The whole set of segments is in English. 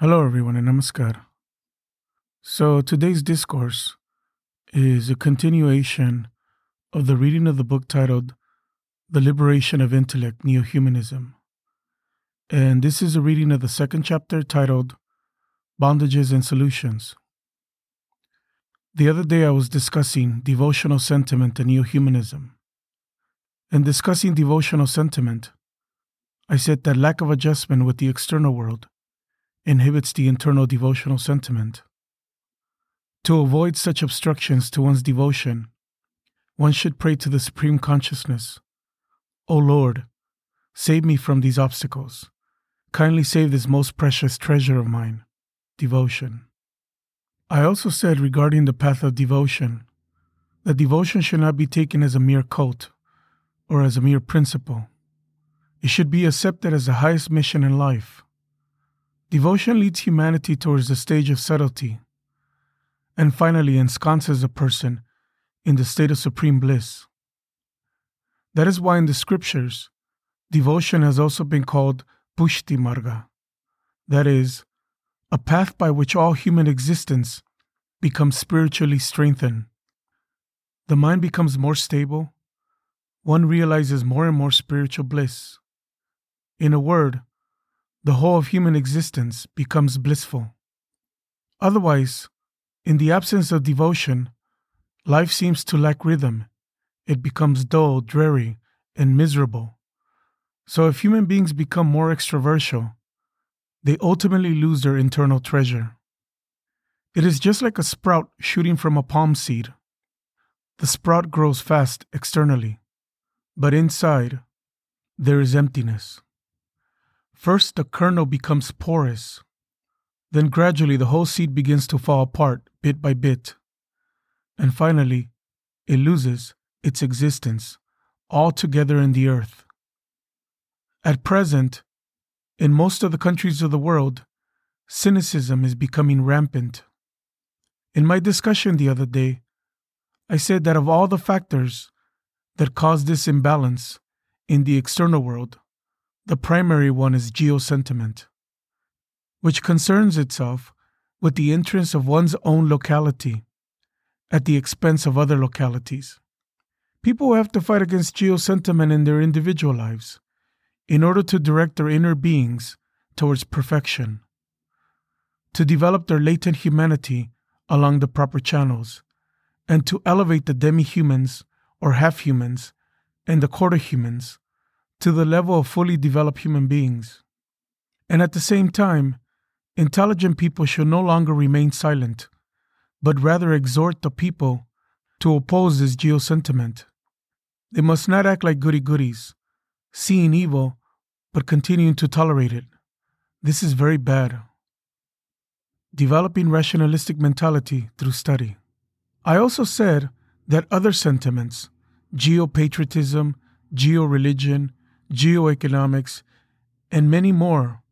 Hello, everyone, and namaskar. So, today's discourse is a continuation of the reading of the book titled The Liberation of Intellect Neo Humanism. And this is a reading of the second chapter titled Bondages and Solutions. The other day, I was discussing devotional sentiment and neo humanism. In discussing devotional sentiment, I said that lack of adjustment with the external world inhibits the internal devotional sentiment. To avoid such obstructions to one's devotion, one should pray to the Supreme Consciousness O Lord, save me from these obstacles. Kindly save this most precious treasure of mine, devotion. I also said regarding the path of devotion that devotion should not be taken as a mere cult or as a mere principle. It should be accepted as the highest mission in life Devotion leads humanity towards the stage of subtlety, and finally ensconces a person in the state of supreme bliss. That is why in the scriptures, devotion has also been called Pushti Marga, that is, a path by which all human existence becomes spiritually strengthened. The mind becomes more stable, one realizes more and more spiritual bliss. In a word, the whole of human existence becomes blissful. Otherwise, in the absence of devotion, life seems to lack rhythm. It becomes dull, dreary, and miserable. So, if human beings become more extroversial, they ultimately lose their internal treasure. It is just like a sprout shooting from a palm seed. The sprout grows fast externally, but inside, there is emptiness. First, the kernel becomes porous. Then, gradually, the whole seed begins to fall apart bit by bit. And finally, it loses its existence altogether in the earth. At present, in most of the countries of the world, cynicism is becoming rampant. In my discussion the other day, I said that of all the factors that cause this imbalance in the external world, the primary one is geosentiment, which concerns itself with the interests of one's own locality at the expense of other localities. People have to fight against geosentiment in their individual lives in order to direct their inner beings towards perfection, to develop their latent humanity along the proper channels, and to elevate the demi humans or half humans and the quarter humans to the level of fully developed human beings. And at the same time, intelligent people should no longer remain silent, but rather exhort the people to oppose this geosentiment. They must not act like goody goodies, seeing evil but continuing to tolerate it. This is very bad. Developing rationalistic mentality through study. I also said that other sentiments, geopatriotism, geo-religion, geoeconomics, and many more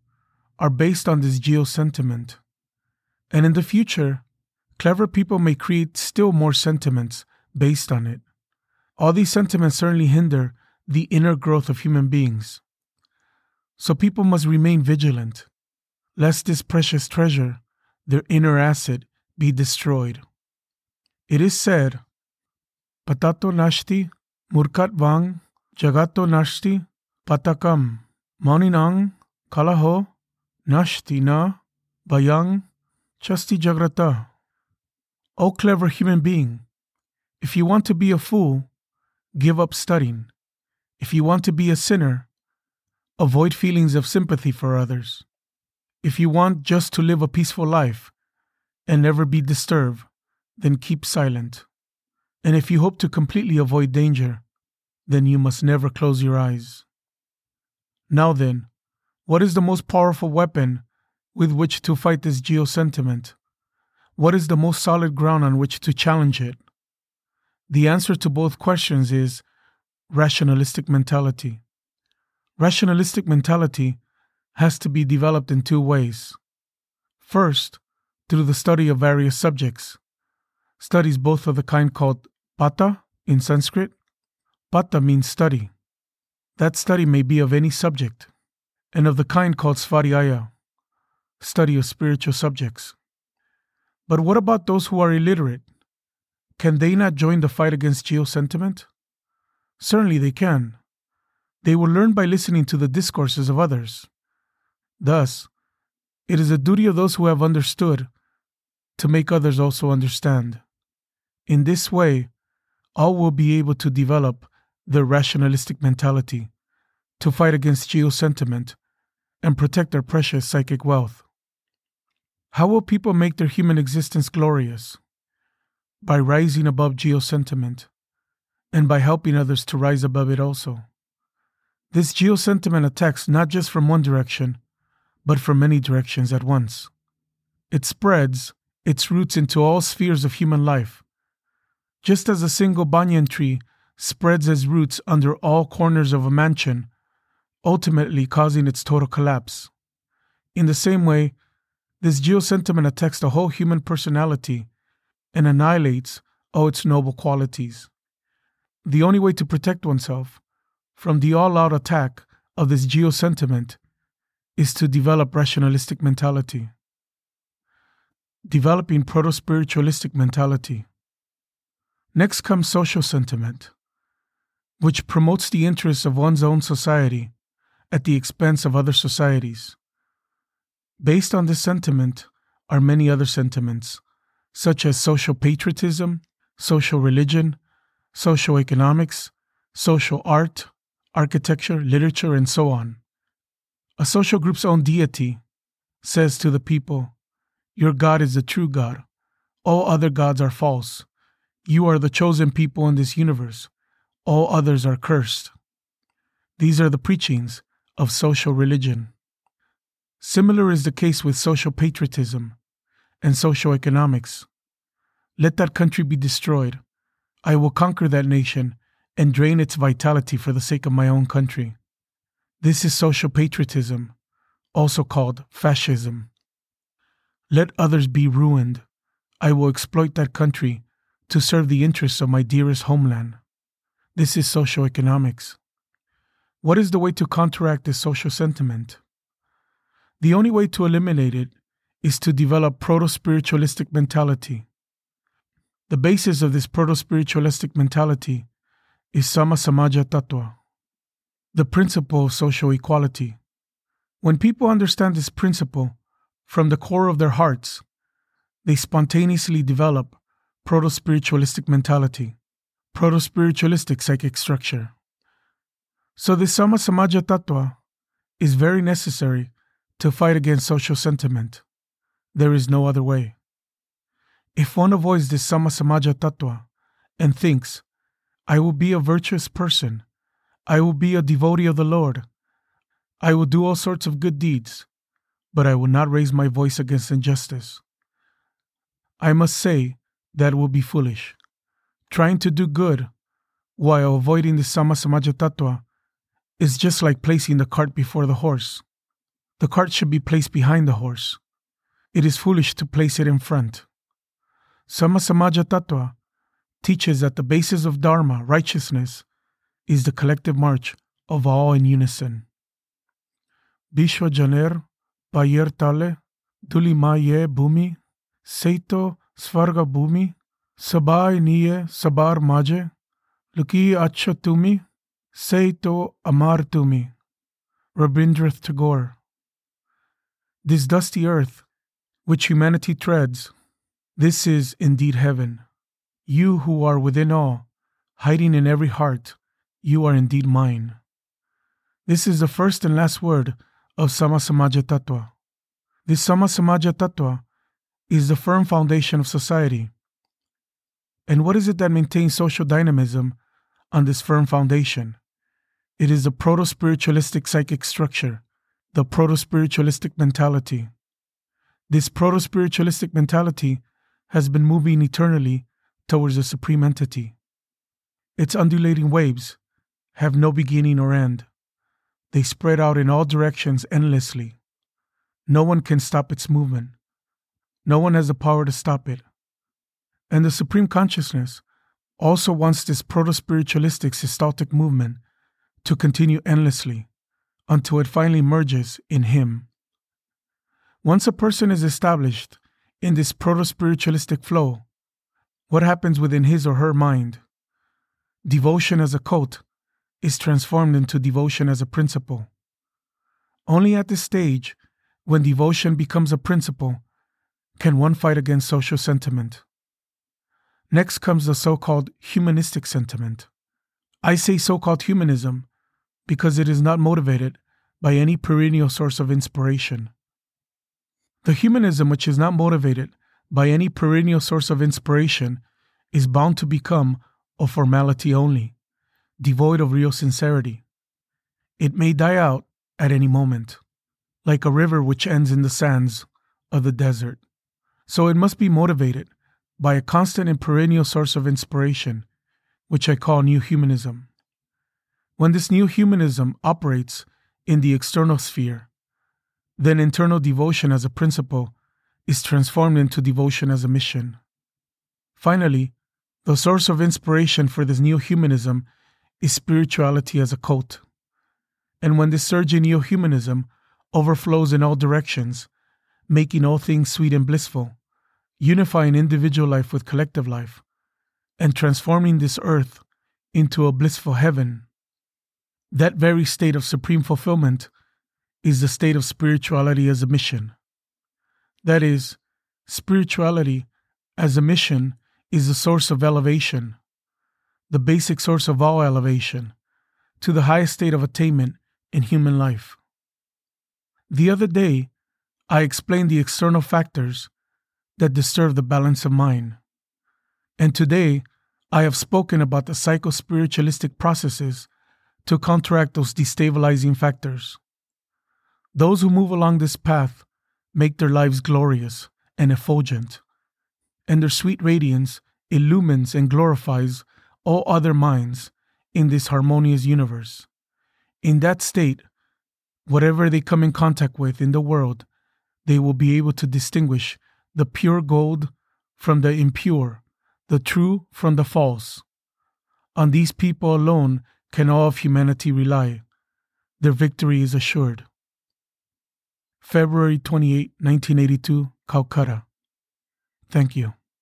are based on this geosentiment. And in the future, clever people may create still more sentiments based on it. All these sentiments certainly hinder the inner growth of human beings. So people must remain vigilant, lest this precious treasure, their inner asset, be destroyed. It is said, Patato nashti, murkat vang, jagato nashti, patakam maninang kalaho nashtina bayang chasti jagrata. O clever human being, if you want to be a fool, give up studying. If you want to be a sinner, avoid feelings of sympathy for others. If you want just to live a peaceful life and never be disturbed, then keep silent. And if you hope to completely avoid danger, then you must never close your eyes. Now then, what is the most powerful weapon with which to fight this geo sentiment? What is the most solid ground on which to challenge it? The answer to both questions is rationalistic mentality. Rationalistic mentality has to be developed in two ways. First, through the study of various subjects, studies both of the kind called pata in Sanskrit. Pata means study, that study may be of any subject, and of the kind called svadhyaya. study of spiritual subjects. But what about those who are illiterate? Can they not join the fight against geosentiment? Certainly they can. They will learn by listening to the discourses of others. Thus, it is a duty of those who have understood to make others also understand. In this way, all will be able to develop their rationalistic mentality to fight against geosentiment and protect their precious psychic wealth. How will people make their human existence glorious? By rising above geosentiment and by helping others to rise above it also. This geosentiment attacks not just from one direction, but from many directions at once. It spreads its roots into all spheres of human life. Just as a single banyan tree spreads its roots under all corners of a mansion, ultimately causing its total collapse. In the same way, this geosentiment attacks the whole human personality and annihilates all its noble qualities. The only way to protect oneself from the all out attack of this geosentiment is to develop rationalistic mentality. Developing proto spiritualistic mentality. Next comes social sentiment, which promotes the interests of one's own society at the expense of other societies. Based on this sentiment are many other sentiments, such as social patriotism, social religion, social economics, social art, architecture, literature, and so on. A social group's own deity says to the people, Your God is the true God. All other gods are false. You are the chosen people in this universe. All others are cursed. These are the preachings of social religion. Similar is the case with social patriotism and social economics. Let that country be destroyed. I will conquer that nation and drain its vitality for the sake of my own country. This is social patriotism, also called fascism. Let others be ruined. I will exploit that country to serve the interests of my dearest homeland. This is social economics. What is the way to counteract this social sentiment? The only way to eliminate it is to develop proto spiritualistic mentality. The basis of this proto spiritualistic mentality is Sama Samaja Tattva, the principle of social equality. When people understand this principle from the core of their hearts, they spontaneously develop proto spiritualistic mentality, proto spiritualistic psychic structure. So the Sama Samaja Tattva is very necessary to fight against social sentiment. There is no other way. If one avoids this Sama Samaja Tattva and thinks, I will be a virtuous person, I will be a devotee of the Lord, I will do all sorts of good deeds, but I will not raise my voice against injustice. I must say that will be foolish. Trying to do good while avoiding the Sama Samaja Tattva is just like placing the cart before the horse. The cart should be placed behind the horse. It is foolish to place it in front. Sama Samaja Tattva teaches that the basis of Dharma, righteousness, is the collective march of all in unison. Bishwa Janer, Payer Tale, Duli Maye Bhumi, Seito Svarga Bhumi, Sabai Niye Sabar Maje, Luki Acha Tumi, Say to amar tumi. Rabindranath Tagore. This dusty earth, which humanity treads, this is indeed heaven. You who are within all, hiding in every heart, you are indeed mine. This is the first and last word of Sama Tattva. This Sama Tattva is the firm foundation of society. And what is it that maintains social dynamism on this firm foundation. It is the proto spiritualistic psychic structure, the proto spiritualistic mentality. This proto spiritualistic mentality has been moving eternally towards the supreme entity. Its undulating waves have no beginning or end. They spread out in all directions endlessly. No one can stop its movement. No one has the power to stop it. And the Supreme Consciousness also wants this proto spiritualistic systaltic movement to continue endlessly until it finally merges in Him. Once a person is established in this proto spiritualistic flow, what happens within his or her mind? Devotion as a cult is transformed into devotion as a principle. Only at this stage, when devotion becomes a principle, can one fight against social sentiment. Next comes the so called humanistic sentiment. I say so called humanism because it is not motivated by any perennial source of inspiration. The humanism which is not motivated by any perennial source of inspiration is bound to become a formality only, devoid of real sincerity. It may die out at any moment, like a river which ends in the sands of the desert. So it must be motivated by a constant and perennial source of inspiration, which I call New Humanism. When this New Humanism operates in the external sphere, then internal devotion as a principle is transformed into devotion as a mission. Finally, the source of inspiration for this New Humanism is spirituality as a cult. And when this surge in Neo Humanism overflows in all directions, making all things sweet and blissful, unifying individual life with collective life, and transforming this earth into a blissful heaven. That very state of supreme fulfillment is the state of spirituality as a mission. That is, spirituality as a mission is the source of elevation, the basic source of all elevation, to the highest state of attainment in human life. The other day, I explained the external factors that disturb the balance of mind. And today, I have spoken about the psycho spiritualistic processes to counteract those destabilizing factors. Those who move along this path make their lives glorious and effulgent, and their sweet radiance illumines and glorifies all other minds in this harmonious universe. In that state, whatever they come in contact with in the world, they will be able to distinguish the pure gold from the impure, the true from the false. On these people alone can all of humanity rely. Their victory is assured. February 28, 1982, Calcutta. Thank you.